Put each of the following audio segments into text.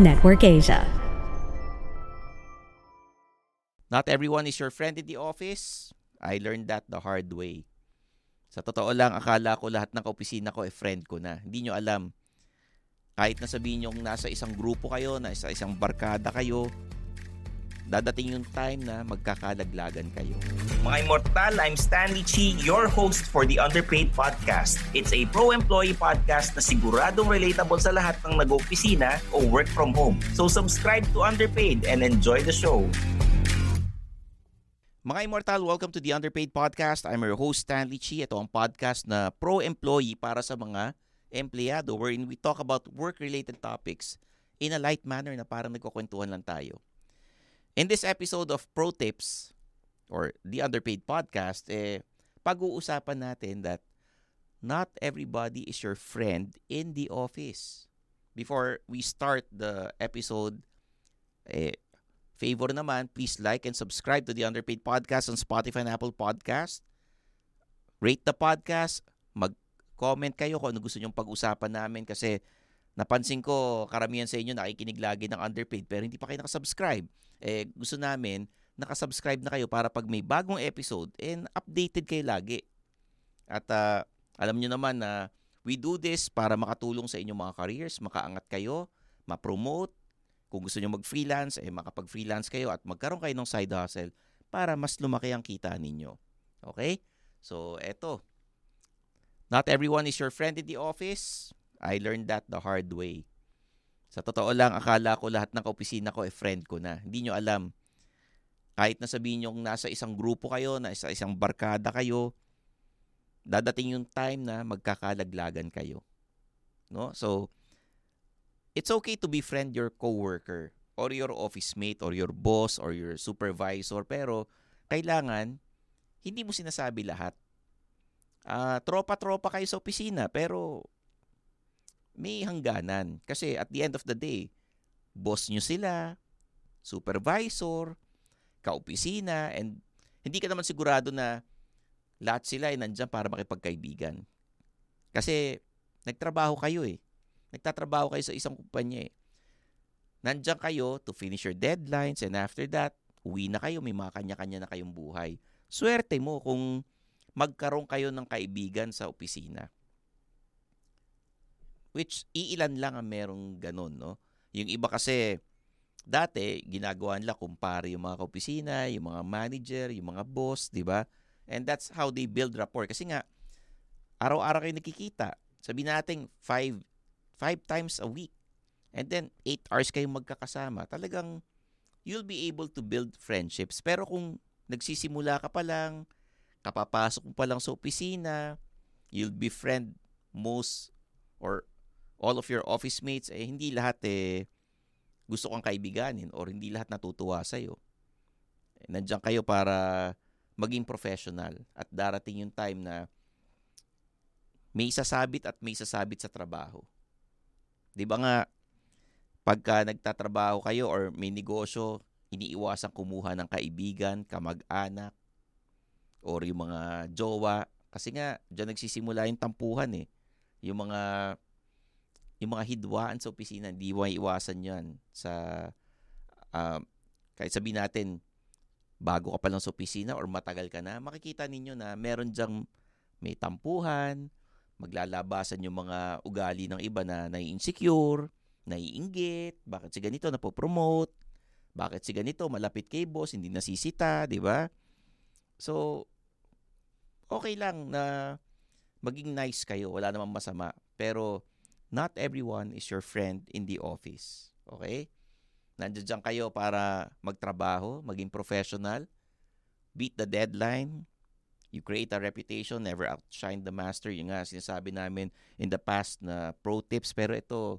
Network Asia. Not everyone is your friend in the office. I learned that the hard way. Sa totoo lang, akala ko lahat ng kaopisina ko ay friend ko na. Hindi nyo alam. Kahit na sabihin nyo nasa isang grupo kayo, nasa isang barkada kayo, dadating yung time na magkakalaglagan kayo. Mga Immortal, I'm Stanley Chi, your host for the Underpaid Podcast. It's a pro-employee podcast na siguradong relatable sa lahat ng nag-opisina o work from home. So subscribe to Underpaid and enjoy the show. Mga Immortal, welcome to the Underpaid Podcast. I'm your host, Stanley Chi. Ito ang podcast na pro-employee para sa mga empleyado wherein we talk about work-related topics in a light manner na parang nagkukwentuhan lang tayo. In this episode of Pro Tips or the Underpaid Podcast, eh, pag-uusapan natin that not everybody is your friend in the office. Before we start the episode, eh, favor naman, please like and subscribe to the Underpaid Podcast on Spotify and Apple Podcast. Rate the podcast, mag-comment kayo kung ano gusto nyong pag-usapan namin kasi napansin ko karamihan sa inyo nakikinig lagi ng Underpaid pero hindi pa kayo nakasubscribe. Eh, gusto namin nakasubscribe na kayo para pag may bagong episode, and updated kayo lagi. At uh, alam nyo naman na we do this para makatulong sa inyong mga careers, makaangat kayo, ma-promote, kung gusto nyo mag-freelance, eh makapag-freelance kayo at magkaroon kayo ng side hustle para mas lumaki ang kita ninyo. Okay? So, eto. Not everyone is your friend in the office. I learned that the hard way. Sa totoo lang, akala ko lahat ng kaopisina ko ay friend ko na. Hindi nyo alam. Kahit na sabihin nyo nasa isang grupo kayo, nasa isang barkada kayo, dadating yung time na magkakalaglagan kayo. No? So, it's okay to befriend your coworker or your office mate or your boss or your supervisor pero kailangan hindi mo sinasabi lahat. Uh, tropa-tropa kayo sa opisina pero may hangganan. Kasi at the end of the day, boss nyo sila, supervisor, kaopisina, and hindi ka naman sigurado na lahat sila ay nandyan para makipagkaibigan. Kasi nagtrabaho kayo eh. Nagtatrabaho kayo sa isang kumpanya eh. Nandyan kayo to finish your deadlines and after that, uwi na kayo, may mga kanya-kanya na kayong buhay. Swerte mo kung magkaroon kayo ng kaibigan sa opisina. Which iilan lang ang merong ganun, no? Yung iba kasi, dati, ginagawa nila kumpare yung mga kaopisina, yung mga manager, yung mga boss, di ba? And that's how they build rapport. Kasi nga, araw-araw kayo nakikita. Sabi natin, five, five times a week. And then, eight hours kayong magkakasama. Talagang, you'll be able to build friendships. Pero kung nagsisimula ka pa lang, kapapasok mo pa lang sa opisina, you'll befriend most or all of your office mates, eh hindi lahat eh gusto kang kaibiganin or hindi lahat natutuwa sa'yo. Eh, nandiyan kayo para maging professional at darating yung time na may sasabit at may sasabit sa trabaho. 'Di ba nga pagka nagtatrabaho kayo or may negosyo, iniiwasan kumuha ng kaibigan, kamag-anak, or yung mga jowa. Kasi nga, dyan nagsisimula yung tampuhan eh. Yung mga yung mga hidwaan sa opisina, hindi mo iwasan yan sa uh, kahit sabihin natin bago ka pa lang sa opisina or matagal ka na, makikita ninyo na meron diyang may tampuhan, maglalabasan yung mga ugali ng iba na nai-insecure, naiinggit, bakit si ganito napopromote, bakit si ganito malapit kay boss, hindi nasisita, di ba? So, okay lang na maging nice kayo, wala namang masama. Pero, not everyone is your friend in the office. Okay? Nandiyan kayo para magtrabaho, maging professional, beat the deadline, you create a reputation, never outshine the master. Yung nga, sinasabi namin in the past na pro tips. Pero ito,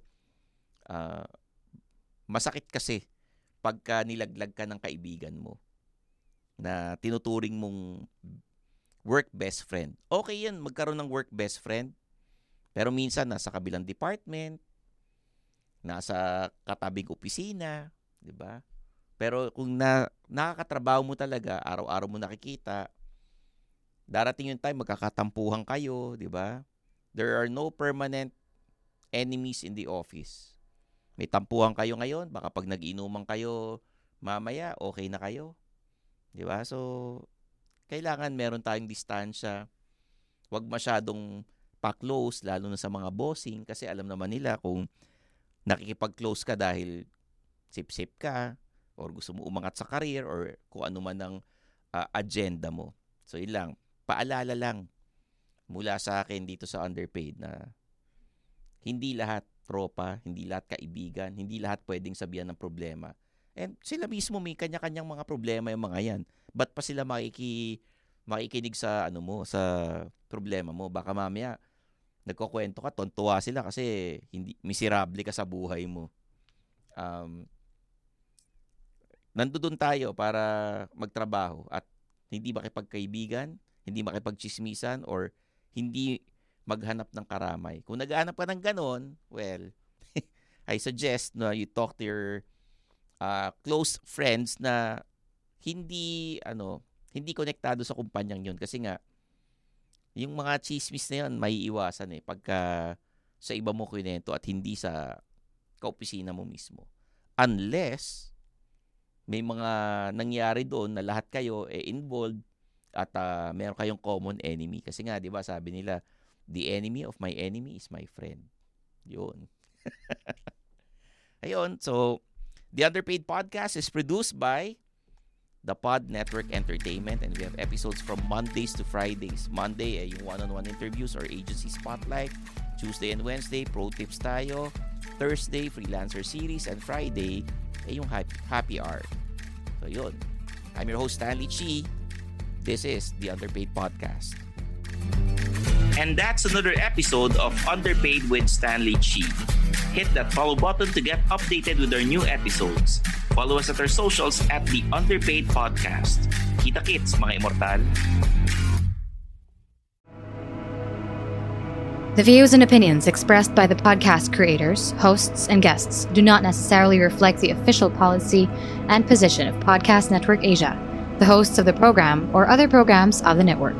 uh, masakit kasi pagka nilaglag ka ng kaibigan mo na tinuturing mong work best friend. Okay yan, magkaroon ng work best friend. Pero minsan, nasa kabilang department, nasa katabing opisina, 'di ba? Pero kung na nakakatrabaho mo talaga, araw-araw mo nakikita, darating yung time magkakatampuhan kayo, 'di ba? There are no permanent enemies in the office. May tampuhan kayo ngayon, baka pag nag-inuman kayo mamaya, okay na kayo. 'Di ba? So kailangan meron tayong distansya. Huwag masyadong pa-close lalo na sa mga bossing kasi alam naman nila kung nakikipag-close ka dahil sip-sip ka or gusto mo umangat sa career or kung ano man ang uh, agenda mo. So yun lang, paalala lang mula sa akin dito sa underpaid na hindi lahat tropa, hindi lahat kaibigan, hindi lahat pwedeng sabihan ng problema. And sila mismo may kanya-kanyang mga problema yung mga yan. Ba't pa sila makiki, makikinig sa ano mo, sa problema mo? Baka mamaya nagkukwento ka, tontuwa sila kasi hindi miserable ka sa buhay mo. Um, nandoon tayo para magtrabaho at hindi makipagkaibigan, hindi makipagchismisan or hindi maghanap ng karamay. Kung naghahanap ka ng ganon, well, I suggest na you talk to your uh, close friends na hindi ano, hindi konektado sa kumpanyang 'yon kasi nga yung mga chismis na yun, may iwasan eh. Pagka sa iba mo kwento at hindi sa kaopisina mo mismo. Unless, may mga nangyari doon na lahat kayo eh, involved at uh, meron kayong common enemy. Kasi nga, di ba, sabi nila, the enemy of my enemy is my friend. Yun. Ayun, so, the Underpaid Podcast is produced by the Pod Network Entertainment and we have episodes from Mondays to Fridays. Monday ay yung one-on-one interviews or agency spotlight. Tuesday and Wednesday, pro tips tayo. Thursday, freelancer series. And Friday, ay yung happy, happy hour. So yun. I'm your host, Stanley Chi. This is the Underpaid Podcast. And that's another episode of Underpaid with Stanley Chi. Hit that follow button to get updated with our new episodes. Follow us at our socials at The Underpaid Podcast. Kita kits, mga immortal. The views and opinions expressed by the podcast creators, hosts, and guests do not necessarily reflect the official policy and position of Podcast Network Asia, the hosts of the program, or other programs of the network.